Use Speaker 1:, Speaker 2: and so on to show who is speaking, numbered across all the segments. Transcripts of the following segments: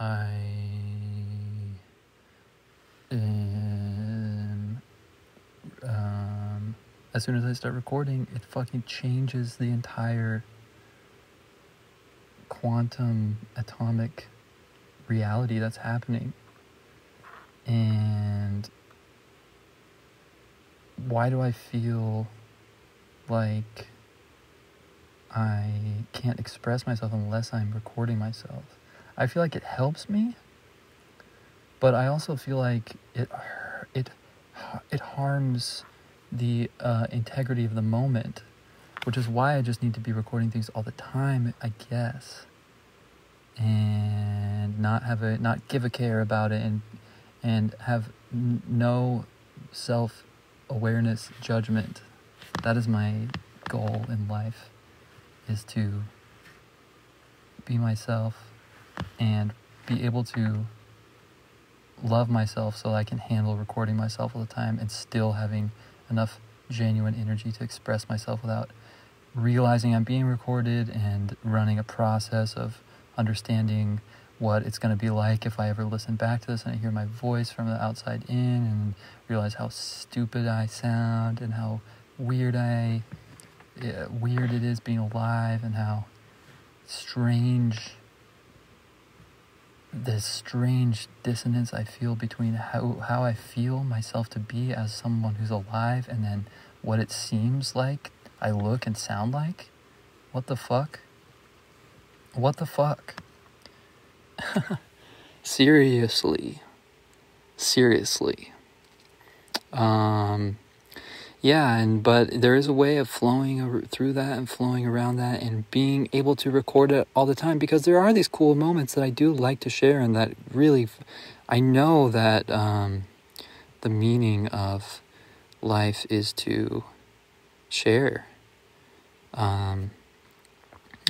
Speaker 1: I am, um, as soon as I start recording, it fucking changes the entire quantum atomic reality that's happening. And why do I feel like I can't express myself unless I'm recording myself? I feel like it helps me, but I also feel like it it it harms the uh, integrity of the moment, which is why I just need to be recording things all the time, I guess, and not have a not give a care about it and and have n- no self awareness judgment. That is my goal in life is to be myself and be able to love myself so I can handle recording myself all the time and still having enough genuine energy to express myself without realizing I'm being recorded and running a process of understanding what it's going to be like if I ever listen back to this and I hear my voice from the outside in and realize how stupid I sound and how weird I yeah, weird it is being alive and how strange this strange dissonance I feel between how how I feel myself to be as someone who's alive and then what it seems like I look and sound like. What the fuck? What the fuck? Seriously. Seriously. Um yeah, and but there is a way of flowing through that and flowing around that and being able to record it all the time because there are these cool moments that I do like to share and that really I know that um, the meaning of life is to share. Um,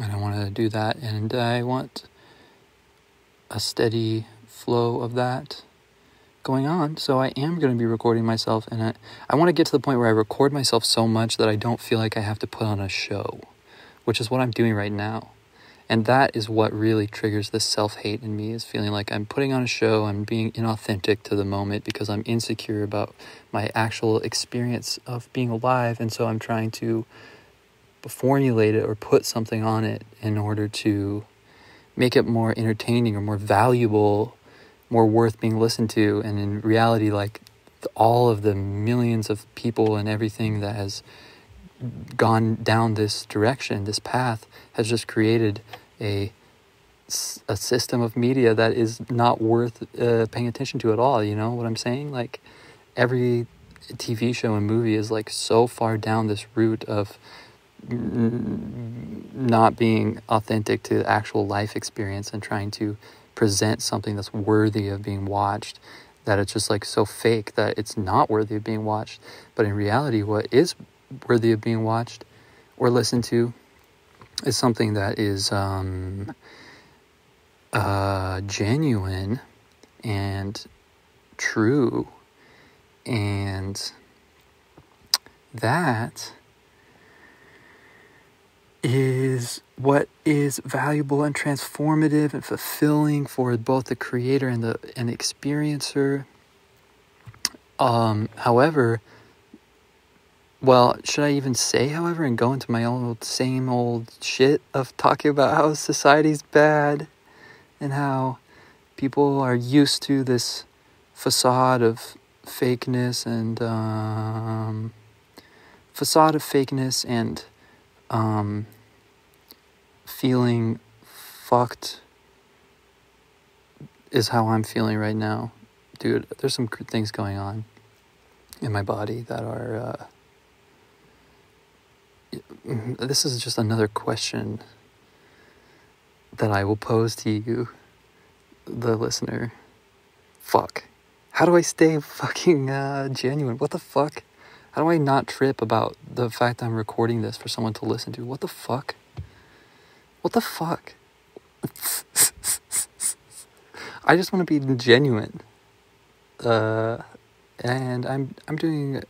Speaker 1: and I want to do that, and I want a steady flow of that going on. So I am going to be recording myself, and I, I want to get to the point where I record myself so much that I don't feel like I have to put on a show, which is what I'm doing right now. And that is what really triggers this self hate in me is feeling like I'm putting on a show, I'm being inauthentic to the moment because I'm insecure about my actual experience of being alive. And so I'm trying to formulate it or put something on it in order to make it more entertaining or more valuable more worth being listened to. And in reality, like all of the millions of people and everything that has gone down this direction, this path, has just created a a system of media that is not worth uh, paying attention to at all. You know what I'm saying? Like every TV show and movie is like so far down this route of not being authentic to actual life experience and trying to present something that's worthy of being watched that it's just like so fake that it's not worthy of being watched but in reality what is worthy of being watched or listened to is something that is um, uh, genuine and true. And that is what is valuable and transformative and fulfilling for both the creator and the and the experiencer. Um, however, well, should I even say however and go into my old same old shit of talking about how society's bad and how people are used to this facade of fakeness and um, facade of fakeness and um, feeling fucked is how I'm feeling right now. Dude, there's some things going on in my body that are. Uh, this is just another question that I will pose to you, the listener. Fuck. How do I stay fucking uh, genuine? What the fuck? How do I not trip about the fact that I'm recording this for someone to listen to? What the fuck? What the fuck? I just want to be genuine. Uh, and I'm I'm doing,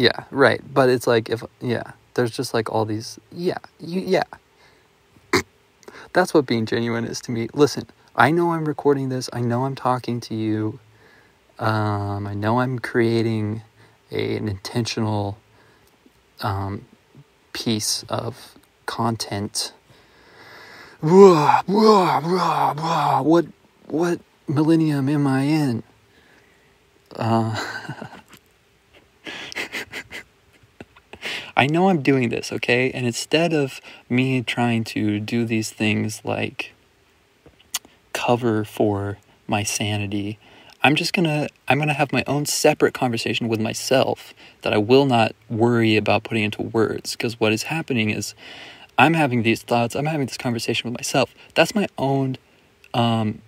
Speaker 1: yeah, right. But it's like if yeah, there's just like all these yeah, you, yeah. That's what being genuine is to me. Listen, I know I'm recording this. I know I'm talking to you. Um, I know I'm creating a, an intentional um, piece of content. What what millennium am I in? Uh, I know I'm doing this, okay? And instead of me trying to do these things like cover for my sanity, I'm just gonna I'm gonna have my own separate conversation with myself that I will not worry about putting into words because what is happening is I'm having these thoughts, I'm having this conversation with myself. That's my own um,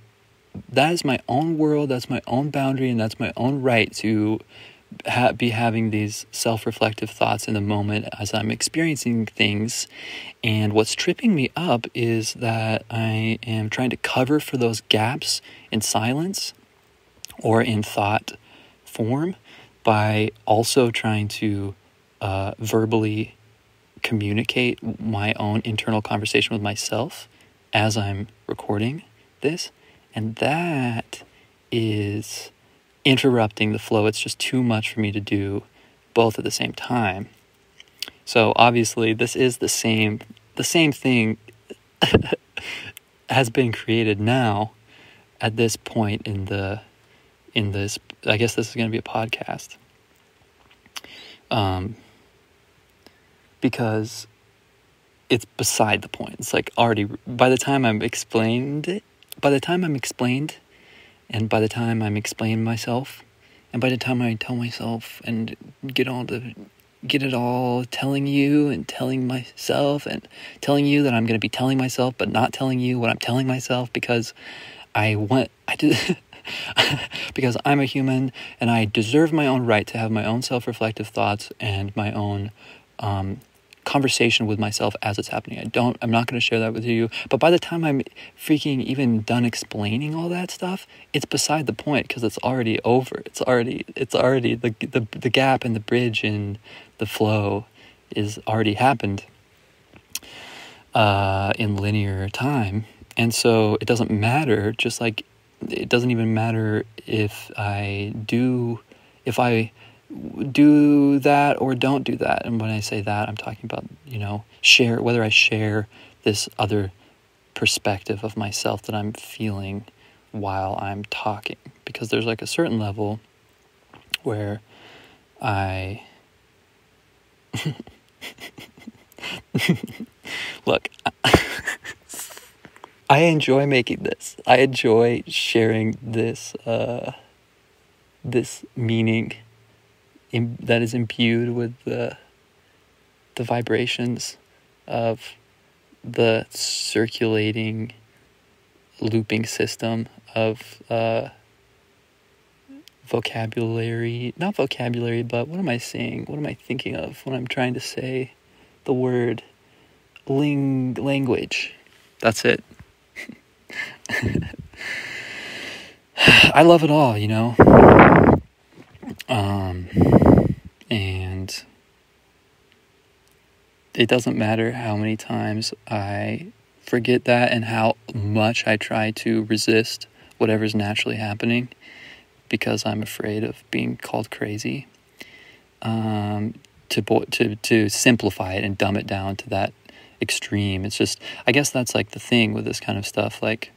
Speaker 1: that is my own world, that's my own boundary, and that's my own right to ha- be having these self reflective thoughts in the moment as I'm experiencing things. And what's tripping me up is that I am trying to cover for those gaps in silence or in thought form by also trying to uh, verbally communicate my own internal conversation with myself as I'm recording this. And that is interrupting the flow. It's just too much for me to do both at the same time. So obviously this is the same the same thing has been created now at this point in the in this I guess this is going to be a podcast. Um because it's beside the point. It's like already by the time I'm explained it, by the time I'm explained and by the time I'm explaining myself, and by the time I tell myself and get all the get it all telling you and telling myself and telling you that I'm going to be telling myself but not telling you what I'm telling myself because I want I did because I'm a human and I deserve my own right to have my own self-reflective thoughts and my own um, conversation with myself as it's happening. I don't I'm not going to share that with you, but by the time I'm freaking even done explaining all that stuff, it's beside the point because it's already over. It's already it's already the the the gap and the bridge and the flow is already happened uh, in linear time. And so it doesn't matter just like it doesn't even matter if I do if I do that or don't do that. And when I say that, I'm talking about, you know, share whether I share this other perspective of myself that I'm feeling while I'm talking. Because there's like a certain level where I. Look, enjoy making this. I enjoy sharing this uh, this meaning Im- that is imbued with the the vibrations of the circulating looping system of uh, vocabulary not vocabulary but what am i saying? What am i thinking of when i'm trying to say the word ling- language? That's it i love it all you know um, and it doesn't matter how many times I forget that and how much I try to resist whatever's naturally happening because I'm afraid of being called crazy. Um, to to to simplify it and dumb it down to that extreme. It's just I guess that's like the thing with this kind of stuff like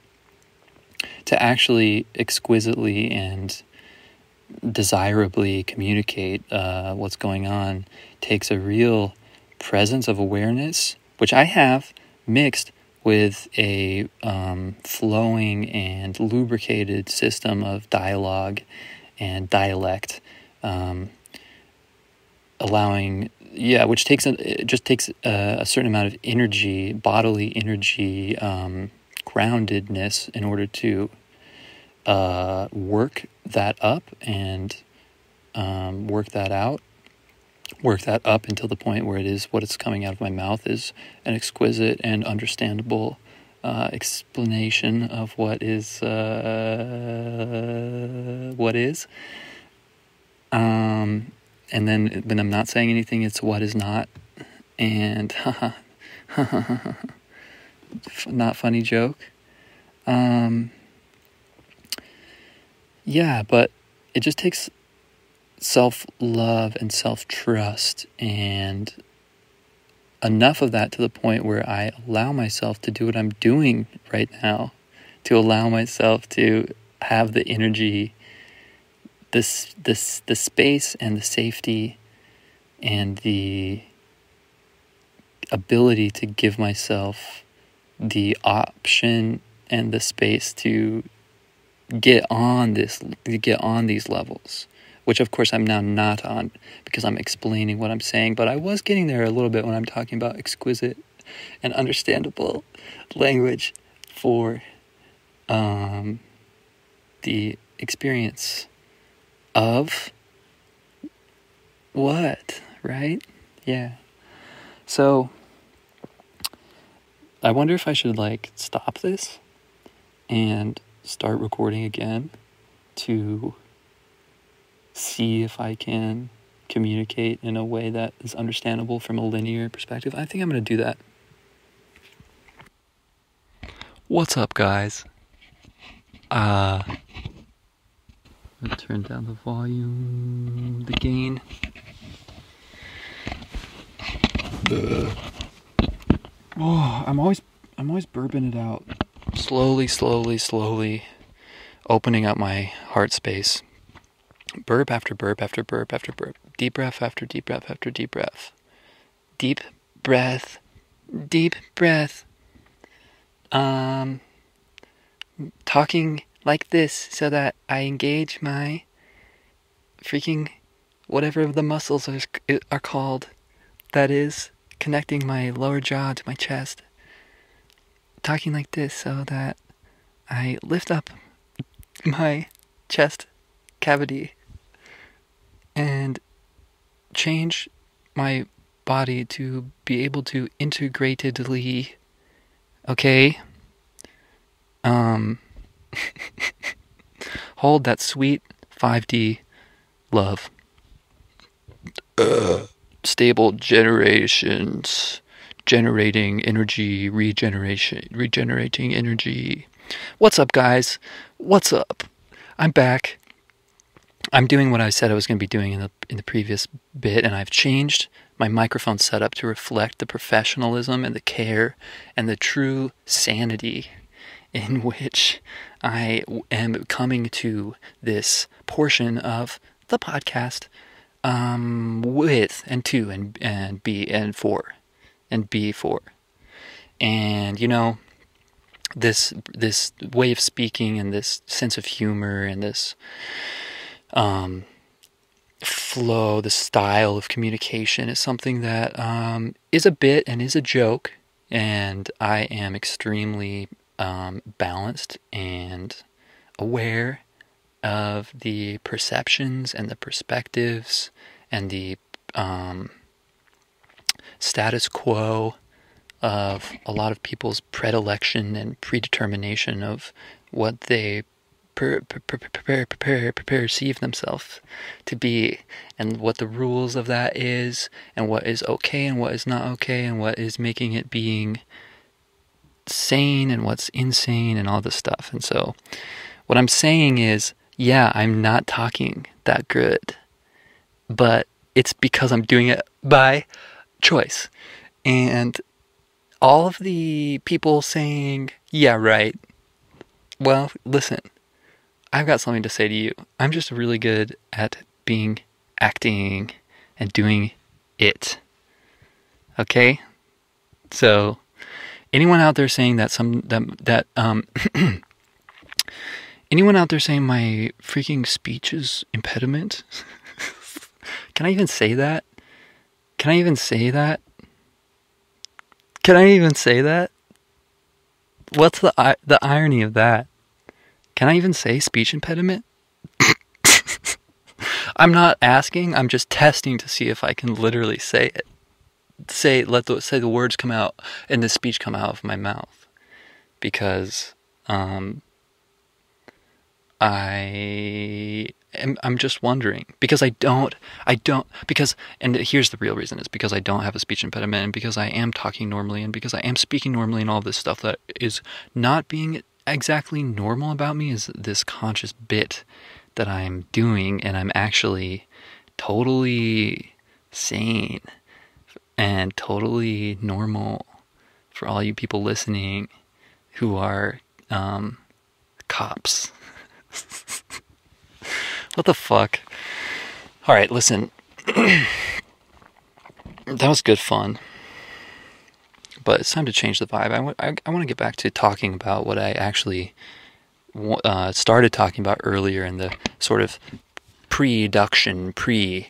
Speaker 1: to actually exquisitely and desirably communicate uh, what's going on takes a real presence of awareness, which I have mixed with a um, flowing and lubricated system of dialogue and dialect, um, allowing yeah, which takes a, it just takes a, a, certain amount of energy, bodily energy, um, groundedness in order to uh, work that up and um, work that out, work that up until the point where it is what is coming out of my mouth is an exquisite and understandable uh, explanation of what is uh, what is. Um, and then when I'm not saying anything, it's what is not. And not funny joke. Um, yeah, but it just takes self love and self trust and enough of that to the point where I allow myself to do what I'm doing right now, to allow myself to have the energy, this this the space and the safety and the ability to give myself the option and the space to get on this get on these levels which of course I'm now not on because I'm explaining what I'm saying, but I was getting there a little bit when I'm talking about exquisite and understandable language for um, the experience of what, right? Yeah. So I wonder if I should like stop this and start recording again to see if I can communicate in a way that is understandable from a linear perspective. I think I'm going to do that. What's up, guys? Uh, turn down the volume, the gain. Oh, I'm always I'm always burping it out. Slowly, slowly, slowly opening up my heart space. Burp after burp after burp after burp, deep breath after deep breath after deep breath, deep breath, deep breath. Um, talking like this so that I engage my freaking whatever the muscles are, are called. That is connecting my lower jaw to my chest. Talking like this so that I lift up my chest cavity and change my body to be able to integratedly okay um hold that sweet 5D love stable generations generating energy regeneration regenerating energy. What's up guys? What's up? I'm back. I'm doing what I said I was going to be doing in the in the previous bit, and I've changed my microphone setup to reflect the professionalism and the care and the true sanity in which I am coming to this portion of the podcast um, with and two and and be and four and be four, and you know this this way of speaking and this sense of humor and this um, flow, the style of communication is something that um, is a bit and is a joke. And I am extremely um, balanced and aware of the perceptions and the perspectives and the um, status quo of a lot of people's predilection and predetermination of what they per, per, prepare, perceive themselves to be, and what the rules of that is, and what is okay and what is not okay, and what is making it being sane and what's insane, and all this stuff. And so, what I'm saying is, yeah, I'm not talking that good, but it's because I'm doing it by choice. And all of the people saying, yeah, right. Well, listen, I've got something to say to you. I'm just really good at being acting and doing it. Okay? So anyone out there saying that some that that um anyone out there saying my freaking speech is impediment? Can I even say that? Can I even say that? Can I even say that? What's the the irony of that? Can I even say speech impediment? I'm not asking, I'm just testing to see if I can literally say it. Say let the say the words come out and the speech come out of my mouth. Because um I am I'm just wondering because I don't I don't because and here's the real reason is because I don't have a speech impediment and because I am talking normally and because I am speaking normally and all this stuff that is not being exactly normal about me is this conscious bit that I'm doing and I'm actually totally sane and totally normal for all you people listening who are um, cops. what the fuck? All right, listen. that was good fun. But it's time to change the vibe. I, I want to get back to talking about what I actually uh, started talking about earlier in the sort of pre-duction, pre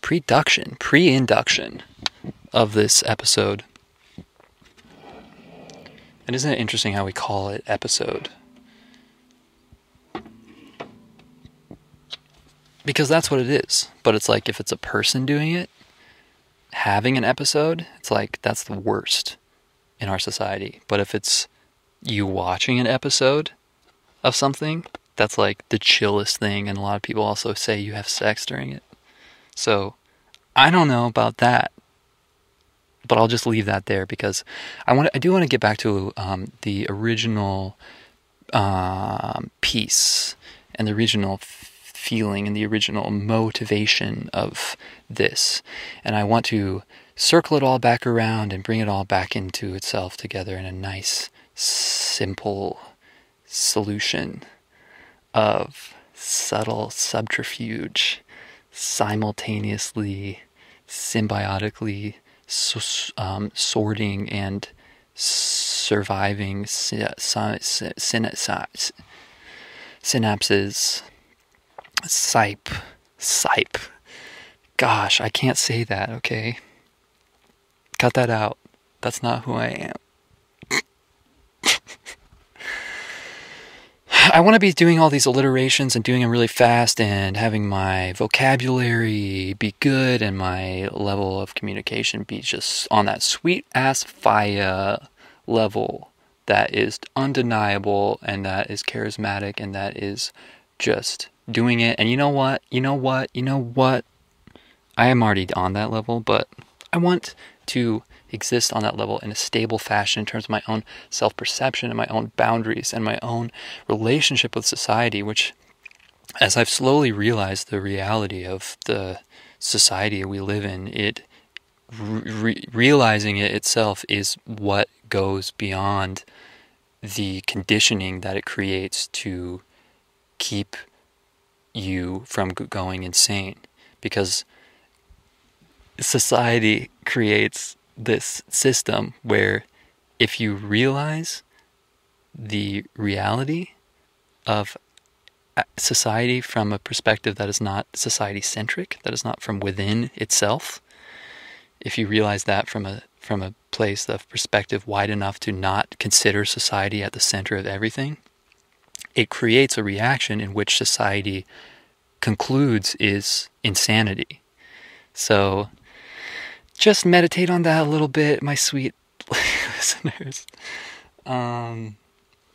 Speaker 1: pre-duction, pre-induction of this episode. And isn't it interesting how we call it episode? Because that's what it is. But it's like if it's a person doing it, having an episode, it's like that's the worst in our society. But if it's you watching an episode of something, that's like the chillest thing. And a lot of people also say you have sex during it. So I don't know about that but I'll just leave that there because I want I do want to get back to um, the original um, piece and the original feeling and the original motivation of this, and I want to circle it all back around and bring it all back into itself together in a nice, simple solution of subtle subterfuge simultaneously symbiotically um, sorting and surviving synapses, sipe, sipe. Gosh, I can't say that, okay? Cut that out. That's not who I am. I want to be doing all these alliterations and doing them really fast and having my vocabulary be good and my level of communication be just on that sweet ass fire level that is undeniable and that is charismatic and that is just doing it. And you know what? You know what? You know what? I am already on that level, but I want to exist on that level in a stable fashion in terms of my own self perception and my own boundaries and my own relationship with society, which, as I've slowly realized the reality of the society we live in, it re- realizing it itself is what goes beyond the conditioning that it creates to keep you from going insane. Because society creates this system where if you realize the reality of uh, society from a perspective that is not society centric, that is not from within itself, if you realize that from a from a place of perspective wide enough to not consider society at the center of everything, it creates a reaction in which society concludes is insanity. So just meditate on that a little bit, my sweet listeners. Um,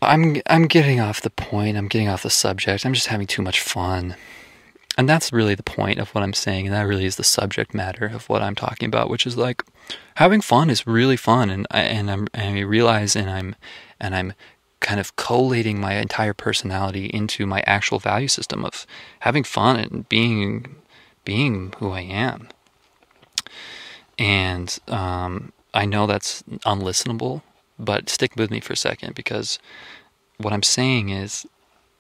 Speaker 1: I'm I'm getting off the point. I'm getting off the subject. I'm just having too much fun. And that's really the point of what I'm saying, and that really is the subject matter of what I'm talking about, which is like having fun is really fun, and I and I'm and I realize and I'm and I'm kind of collating my entire personality into my actual value system of having fun and being being who I am. And um, I know that's unlistenable, but stick with me for a second because what I'm saying is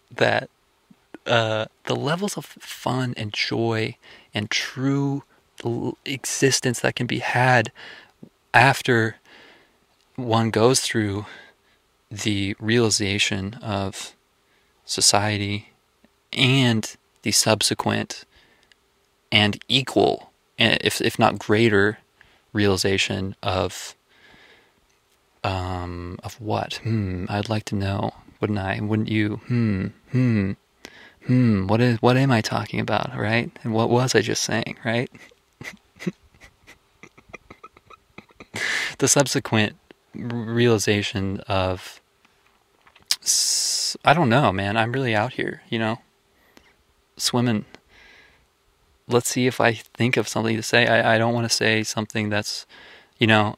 Speaker 1: that uh, the levels of fun and joy and true existence that can be had after one goes through the realization of society and the subsequent and equal, if if not greater, realization of um of what? Hmm, I'd like to know, wouldn't I? Wouldn't you? Hmm, hmm, hmm. What is what am I talking about, right? And what was I just saying, right? the subsequent realization of I don't know, man. I'm really out here, you know, swimming. Let's see if I think of something to say. I, I don't want to say something that's, you know,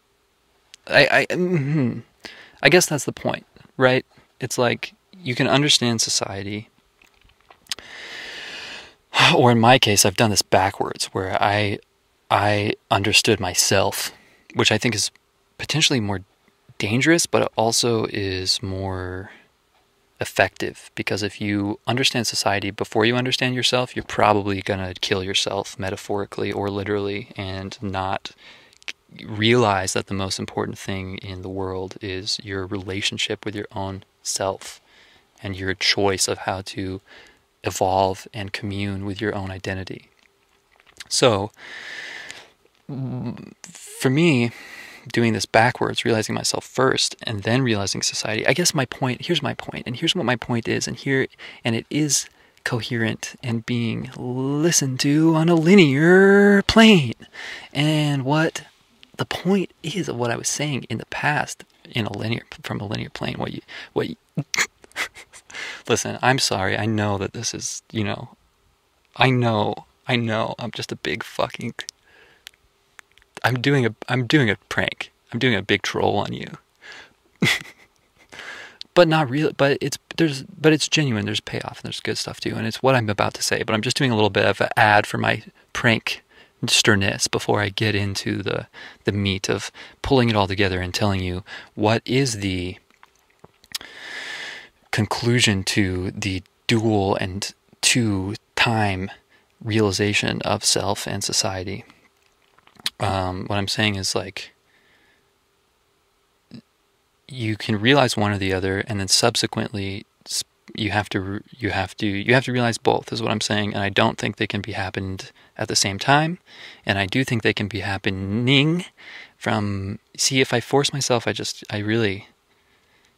Speaker 1: I I mm-hmm. I guess that's the point, right? It's like you can understand society. Or in my case, I've done this backwards where I I understood myself, which I think is potentially more dangerous, but it also is more effective because if you understand society before you understand yourself, you're probably going to kill yourself metaphorically or literally and not realize that the most important thing in the world is your relationship with your own self and your choice of how to evolve and commune with your own identity. So, for me, doing this backwards, realizing myself first and then realizing society. I guess my point, here's my point, and here's what my point is, and here, and it is coherent and being listened to on a linear plane. And what the point is of what I was saying in the past in a linear from a linear plane. What you what you, listen, I'm sorry. I know that this is, you know, I know, I know. I'm just a big fucking I'm doing a I'm doing a prank. I'm doing a big troll on you. but not real but it's there's but it's genuine there's payoff and there's good stuff too and it's what i'm about to say but i'm just doing a little bit of an ad for my prank sternness before i get into the the meat of pulling it all together and telling you what is the conclusion to the dual and two time realization of self and society um, what I'm saying is like you can realize one or the other, and then subsequently you have to you have to you have to realize both is what I'm saying, and I don't think they can be happened at the same time, and I do think they can be happening from see if I force myself, I just I really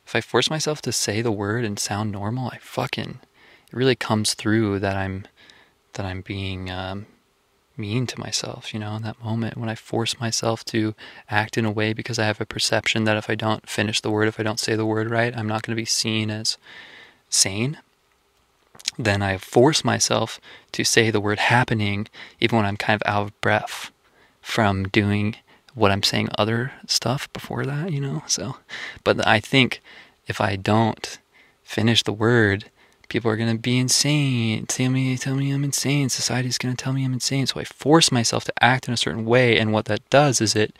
Speaker 1: if I force myself to say the word and sound normal, I fucking it really comes through that I'm that I'm being um, mean to myself, you know, in that moment when I force myself to act in a way because I have a perception that if I don't finish the word, if I don't say the word right, I'm not going to be seen as sane. Then I force myself to say the word happening even when I'm kind of out of breath from doing what I'm saying other stuff before that, you know? So, but I think if I don't finish the word, people are going to be insane. Tell me tell me i'm insane. Society's going to tell me i'm insane. So i force myself to act in a certain way and what that does is it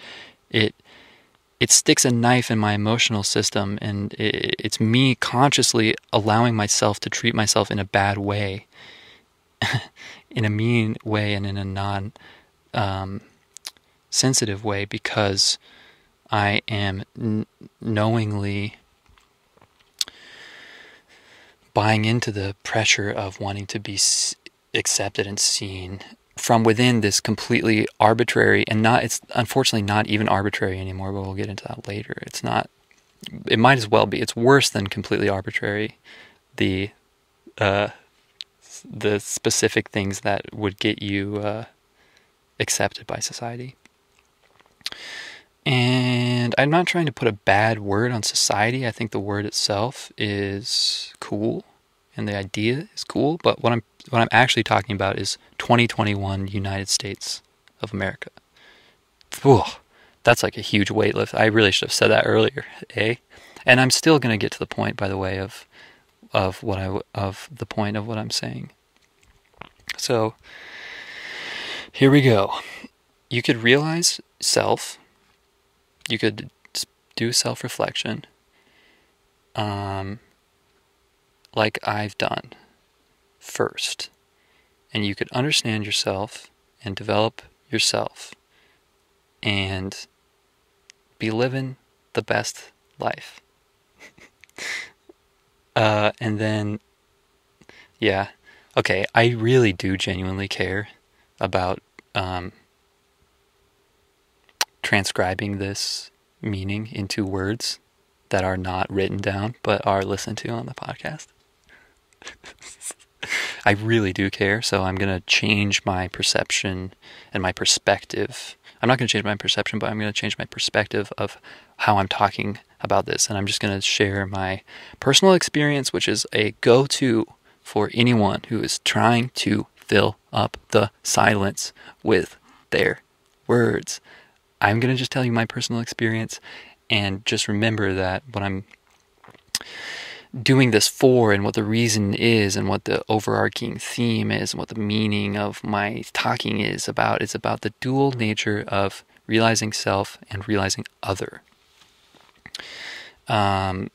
Speaker 1: it it sticks a knife in my emotional system and it, it's me consciously allowing myself to treat myself in a bad way in a mean way and in a non um, sensitive way because i am n- knowingly buying into the pressure of wanting to be accepted and seen from within this completely arbitrary and not it's unfortunately not even arbitrary anymore but we'll get into that later. It's not it might as well be it's worse than completely arbitrary the uh, the specific things that would get you uh, accepted by society and I'm not trying to put a bad word on society. I think the word itself is cool and the idea is cool, but what I'm what I'm actually talking about is 2021 United States of America. Whew, that's like a huge weight lift. I really should have said that earlier, eh? And I'm still going to get to the point by the way of of what I of the point of what I'm saying. So, here we go. You could realize self you could do self reflection um, like I've done first. And you could understand yourself and develop yourself and be living the best life. uh, and then, yeah, okay, I really do genuinely care about um, transcribing this meaning into words that are not written down but are listened to on the podcast. I really do care, so I'm going to change my perception and my perspective. I'm not going to change my perception, but I'm going to change my perspective of how I'm talking about this, and I'm just going to share my personal experience, which is a go to for anyone who is trying to fill up the silence with their words. I'm going to just tell you my personal experience and just remember that what I'm doing this for and what the reason is and what the overarching theme is and what the meaning of my talking is about is about the dual nature of realizing self and realizing other. Um,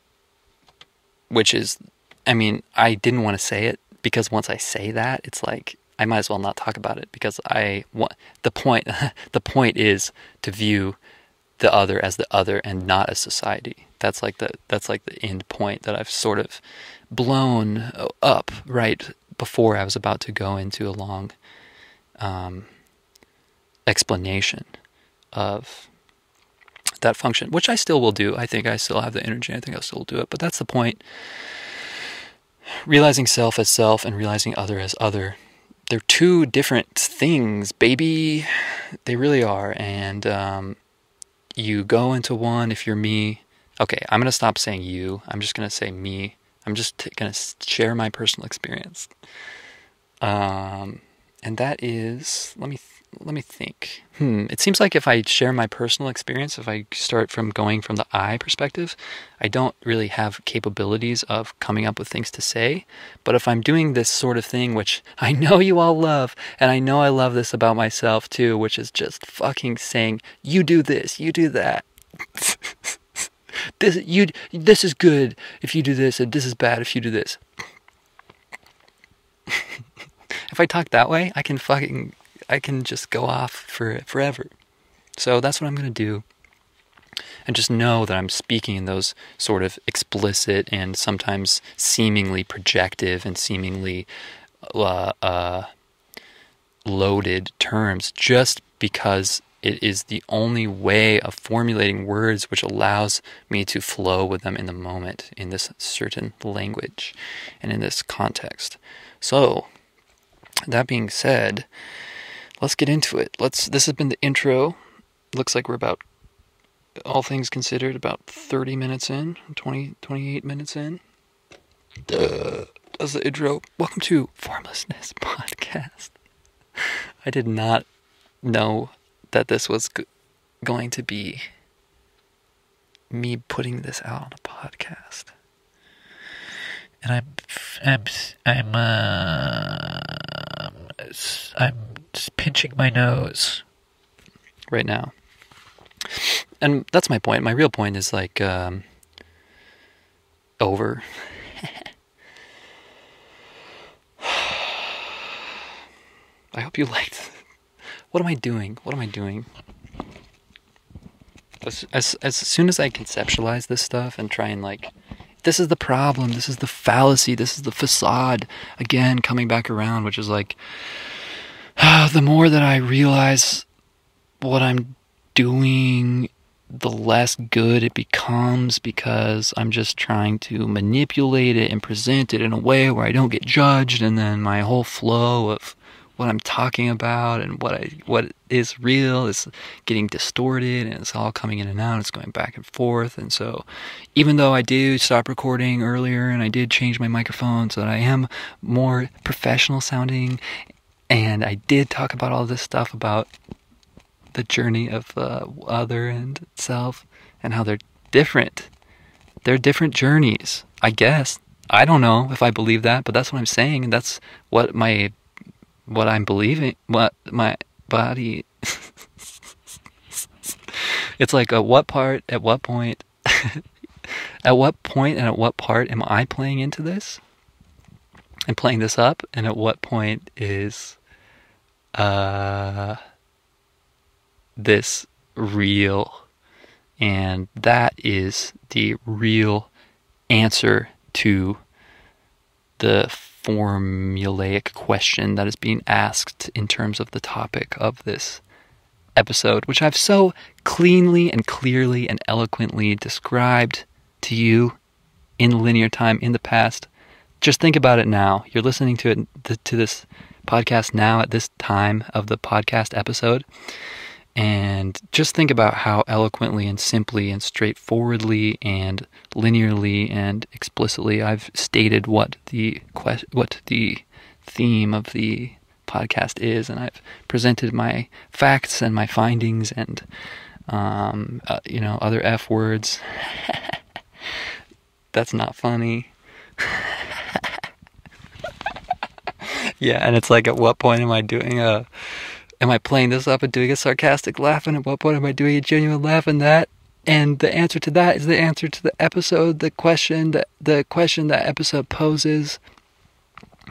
Speaker 1: which is i mean i didn't want to say it because once i say that it's like i might as well not talk about it because i want the point the point is to view the other as the other and not as society. That's like the that's like the end point that I've sort of blown up right before I was about to go into a long um, explanation of that function, which I still will do. I think I still have the energy. I think I'll still do it. But that's the point. Realizing self as self and realizing other as other. They're two different things, baby. They really are. And um, you go into one if you're me. Okay, I'm going to stop saying you. I'm just going to say me. I'm just t- going to share my personal experience. Um, and that is, let me let me think. Hmm. It seems like if I share my personal experience, if I start from going from the I perspective, I don't really have capabilities of coming up with things to say. But if I'm doing this sort of thing, which I know you all love, and I know I love this about myself too, which is just fucking saying, you do this, you do that. this you this is good if you do this, and this is bad if you do this. if I talk that way, I can fucking I can just go off for forever. So that's what I'm going to do. And just know that I'm speaking in those sort of explicit and sometimes seemingly projective and seemingly uh, uh, loaded terms just because it is the only way of formulating words which allows me to flow with them in the moment in this certain language and in this context. So, that being said, let's get into it. Let's. This has been the intro. Looks like we're about, all things considered, about 30 minutes in, 20, 28 minutes in. Duh. That's the intro. Welcome to Formlessness Podcast. I did not know that this was g- going to be me putting this out on a podcast. And I'm, I'm, I'm, uh, I'm just pinching my nose right now. And that's my point. My real point is like um, over. I hope you liked. What am I doing? What am I doing? As, as as soon as I conceptualize this stuff and try and like this is the problem, this is the fallacy, this is the facade again coming back around, which is like the more that I realize what I'm doing, the less good it becomes because I'm just trying to manipulate it and present it in a way where I don't get judged, and then my whole flow of what I'm talking about and what I what is real is getting distorted and it's all coming in and out. It's going back and forth. And so even though I did stop recording earlier and I did change my microphone so that I am more professional sounding and I did talk about all this stuff about the journey of uh, other and self and how they're different. They're different journeys, I guess. I don't know if I believe that, but that's what I'm saying, and that's what my what I'm believing. What my body. it's like at what part, at what point, at what point, and at what part am I playing into this? and playing this up, and at what point is uh, this real? And that is the real answer to the formulaic question that is being asked in terms of the topic of this episode, which I've so cleanly and clearly and eloquently described to you in linear time in the past. Just think about it now. You're listening to it to this podcast now at this time of the podcast episode. And just think about how eloquently and simply and straightforwardly and linearly and explicitly I've stated what the que- what the theme of the podcast is, and I've presented my facts and my findings and um, uh, you know other f words. That's not funny. yeah, and it's like, at what point am I doing a am I playing this up and doing a sarcastic laugh? And at what point am I doing a genuine laugh? And that, and the answer to that is the answer to the episode, the question, that the question that episode poses,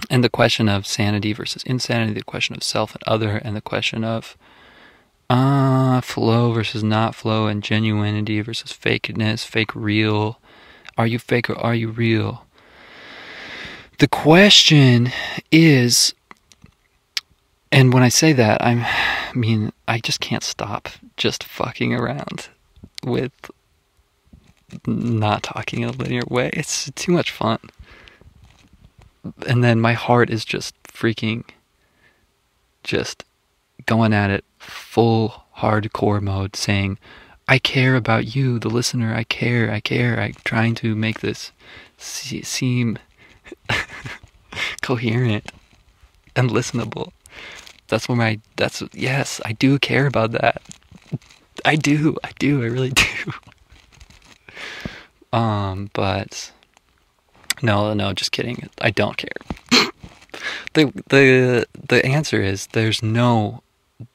Speaker 1: and the question of sanity versus insanity, the question of self and other, and the question of uh, flow versus not flow, and genuinity versus fakeness, fake real. Are you fake or are you real? The question is and when I say that, I'm, I mean, I just can't stop just fucking around with not talking in a linear way. It's too much fun. And then my heart is just freaking, just going at it full hardcore mode, saying, I care about you, the listener. I care, I care. I'm trying to make this seem coherent and listenable. That's where my that's yes, I do care about that. I do, I do, I really do. um, but no, no, just kidding. I don't care. the the the answer is there's no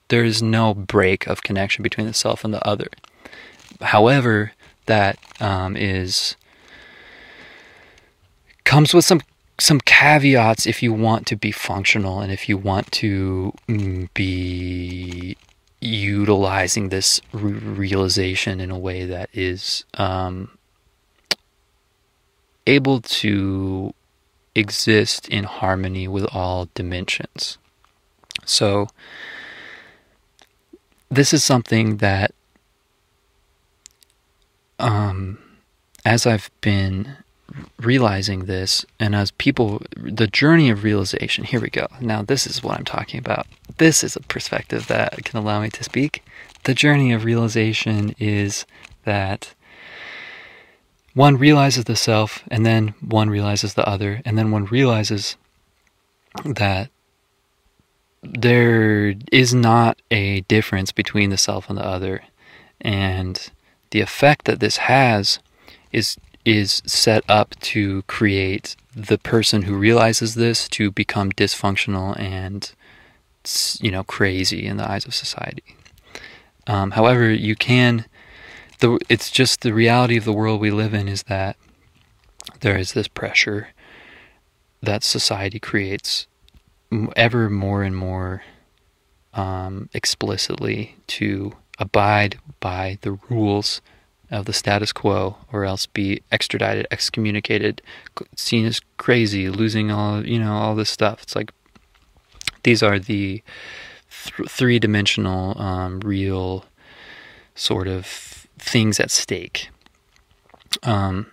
Speaker 1: there is no break of connection between the self and the other. However, that um, is comes with some some caveats if you want to be functional and if you want to mm, be utilizing this re- realization in a way that is um, able to exist in harmony with all dimensions. So, this is something that, um, as I've been realizing this and as people the journey of realization here we go. Now this is what i'm talking about. This is a perspective that can allow me to speak. The journey of realization is that one realizes the self and then one realizes the other and then one realizes that there is not a difference between the self and the other. And the effect that this has is is set up to create the person who realizes this to become dysfunctional and you know crazy in the eyes of society. Um, however, you can. The, it's just the reality of the world we live in is that there is this pressure that society creates ever more and more um, explicitly to abide by the rules of the status quo or else be extradited, excommunicated, seen as crazy, losing all, you know, all this stuff. It's like these are the th- three dimensional, um, real sort of things at stake. Um,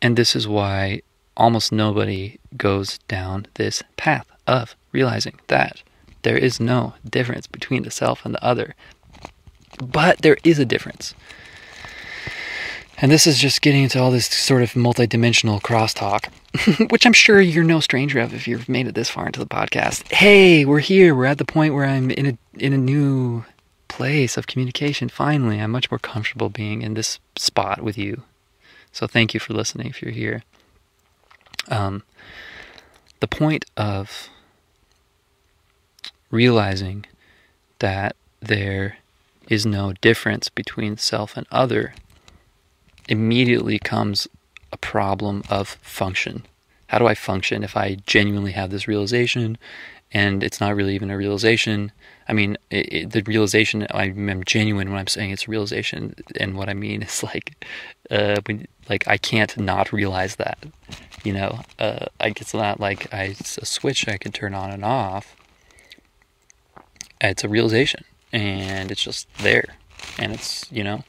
Speaker 1: and this is why almost nobody goes down this path of realizing that there is no difference between the self and the other. But there is a difference. And this is just getting into all this sort of multidimensional crosstalk, which I'm sure you're no stranger of if you've made it this far into the podcast. Hey, we're here. We're at the point where I'm in a in a new place of communication. Finally, I'm much more comfortable being in this spot with you. So thank you for listening if you're here. Um, the point of realizing that there is no difference between self and other immediately comes a problem of function. How do I function if I genuinely have this realization and it's not really even a realization? I mean, it, it, the realization, I'm genuine when I'm saying it's a realization, and what I mean is like, uh, when, like I can't not realize that, you know. Uh, like it's not like I, it's a switch I can turn on and off. It's a realization, and it's just there, and it's you know,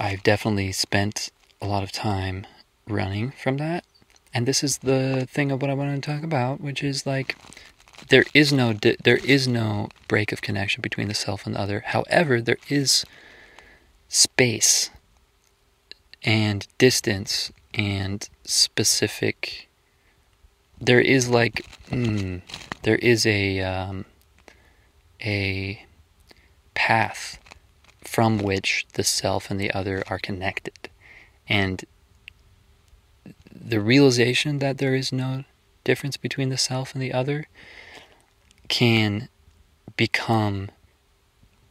Speaker 1: I've definitely spent a lot of time running from that. And this is the thing of what I want to talk about, which is like there is no there is no break of connection between the self and the other. However, there is space and distance and specific. There is like mm, there is a um, a path from which the self and the other are connected, and the realization that there is no difference between the self and the other can become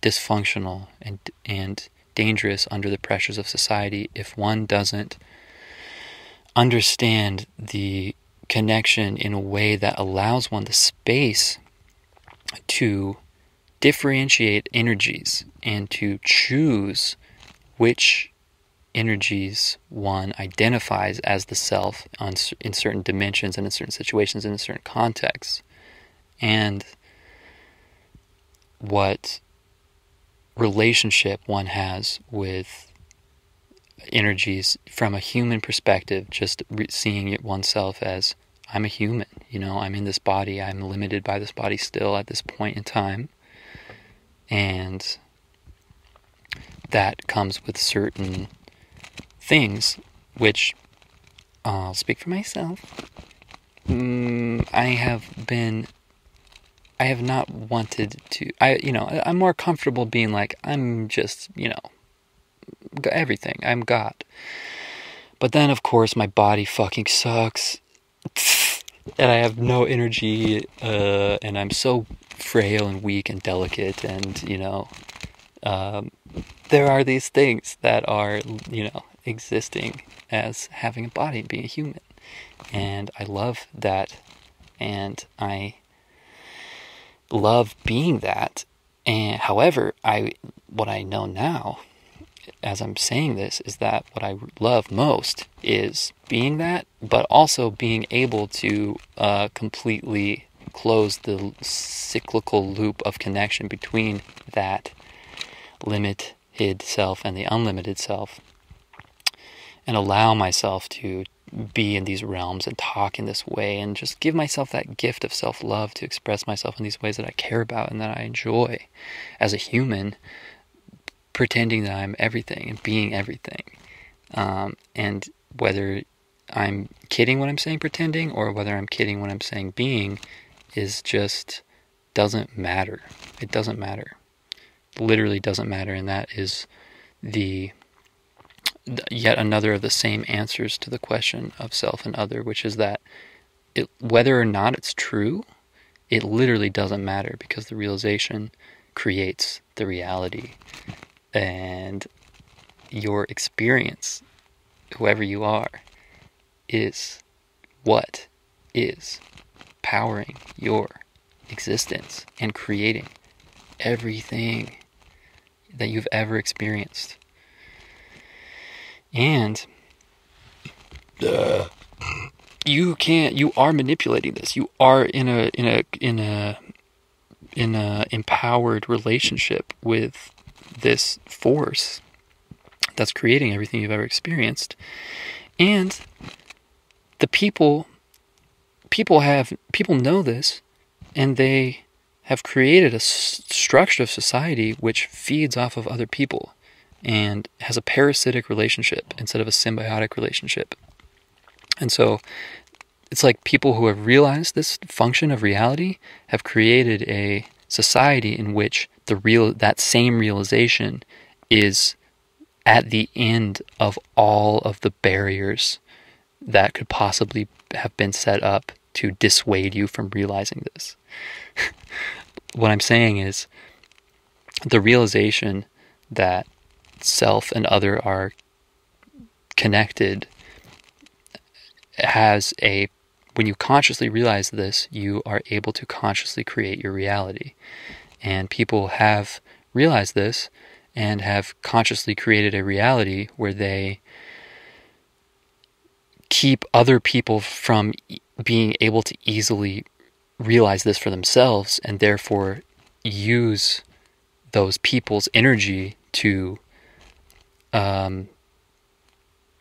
Speaker 1: dysfunctional and and dangerous under the pressures of society if one doesn't understand the connection in a way that allows one the space to differentiate energies and to choose which energies one identifies as the self on, in certain dimensions and in certain situations and in certain contexts and what relationship one has with energies from a human perspective, just re- seeing it oneself as I'm a human, you know, I'm in this body, I'm limited by this body still at this point in time. And that comes with certain things, which I'll speak for myself. Mm, I have been I have not wanted to. I, you know, I'm more comfortable being like, I'm just, you know, everything. I'm God. But then, of course, my body fucking sucks. and I have no energy. Uh, and I'm so frail and weak and delicate. And, you know, um, there are these things that are, you know, existing as having a body being a human. And I love that. And I love being that. And however, I what I know now as I'm saying this is that what I love most is being that, but also being able to uh, completely close the cyclical loop of connection between that limited self and the unlimited self, and allow myself to be in these realms and talk in this way and just give myself that gift of self love to express myself in these ways that I care about and that I enjoy. As a human, pretending that I'm everything and being everything. Um, and whether I'm kidding when I'm saying pretending or whether I'm kidding when I'm saying being is just doesn't matter. It doesn't matter. Literally doesn't matter. And that is the yet another of the same answers to the question of self and other, which is that it, whether or not it's true, it literally doesn't matter because the realization creates the reality. And your experience, whoever you are, is what is powering your existence and creating everything that you've ever experienced. And uh, you can't you are manipulating this. You are in a in a in a in a empowered relationship with this force that's creating everything you've ever experienced. And the people people have people know this and they have created a structure of society which feeds off of other people and has a parasitic relationship instead of a symbiotic relationship. And so it's like people who have realized this function of reality have created a society in which the real that same realization is at the end of all of the barriers that could possibly have been set up to dissuade you from realizing this. what I'm saying is the realization that self and other are connected has a when you consciously realize this you are able to consciously create your reality and people have realized this and have consciously created a reality where they keep other people from being able to easily realize this for themselves and therefore use those people's energy to um,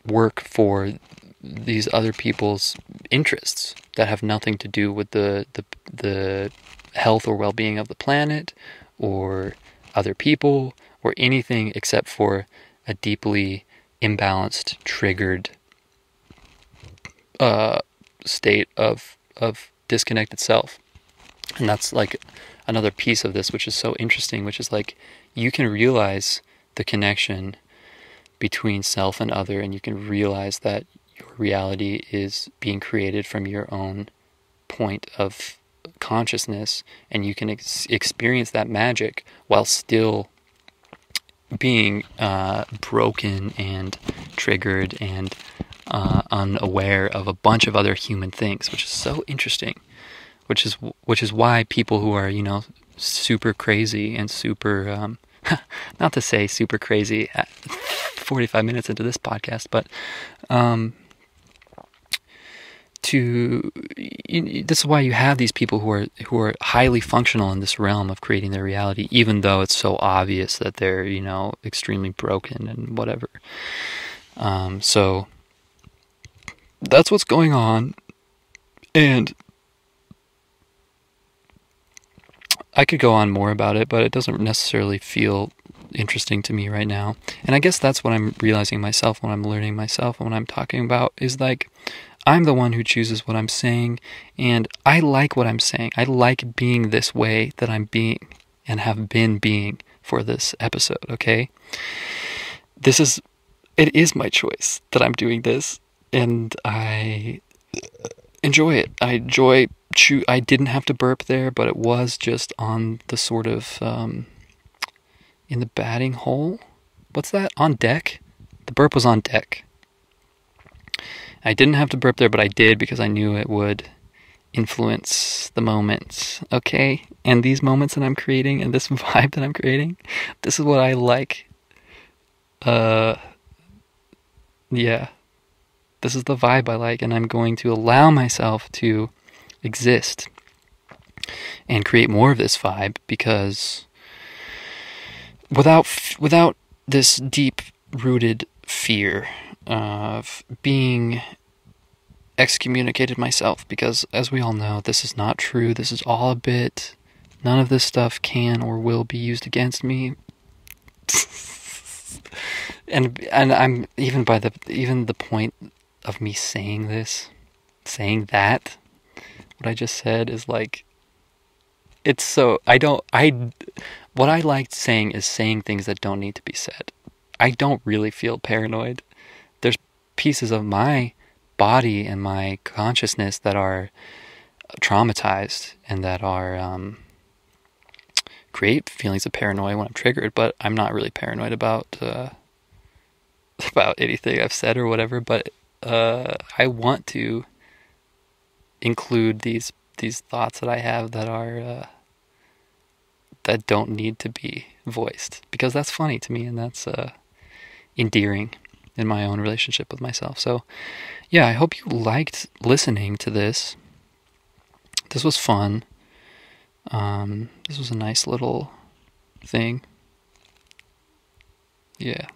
Speaker 1: work for these other people's interests, that have nothing to do with the the, the health or well-being of the planet or other people or anything except for a deeply imbalanced triggered uh, state of of disconnected self and that's like another piece of this which is so interesting which is like you can realize the connection between self and other and you can realize that your reality is being created from your own point of consciousness and you can ex- experience that magic while still being uh, broken and triggered and uh, unaware of a bunch of other human things, which is so interesting. Which is which is why people who are you know super crazy and super um, not to say super crazy at 45 minutes into this podcast, but um, to you, this is why you have these people who are who are highly functional in this realm of creating their reality, even though it's so obvious that they're you know extremely broken and whatever. Um, so that's what's going on, and I could go on more about it, but it doesn't necessarily feel interesting to me right now. And I guess that's what I'm realizing myself when I'm learning myself and when I'm talking about is like I'm the one who chooses what I'm saying, and I like what I'm saying. I like being this way that I'm being and have been being for this episode, okay? This is, it is my choice that I'm doing this, and I enjoy it. I enjoy, I didn't have to burp there, but it was just on the sort of, um, in the batting hole. What's that? On deck? The burp was on deck. I didn't have to burp there, but I did because I knew it would influence the moments, okay? And these moments that I'm creating and this vibe that I'm creating, this is what I like. Uh, yeah. This is the vibe I like, and I'm going to allow myself to exist and create more of this vibe because without without this deep rooted fear of being excommunicated myself because, as we all know, this is not true. This is all a bit. None of this stuff can or will be used against me. and and I'm even by the even the point of me saying this, saying that, what I just said is like it's so I don't I what I like saying is saying things that don't need to be said. I don't really feel paranoid pieces of my body and my consciousness that are traumatized and that are um, create feelings of paranoia when I'm triggered. But I'm not really paranoid about uh, about anything I've said or whatever. But uh, I want to include these these thoughts that I have that are uh, that don't need to be voiced because that's funny to me and that's uh, endearing in my own relationship with myself. So, yeah, I hope you liked listening to this. This was fun. Um, this was a nice little thing. Yeah.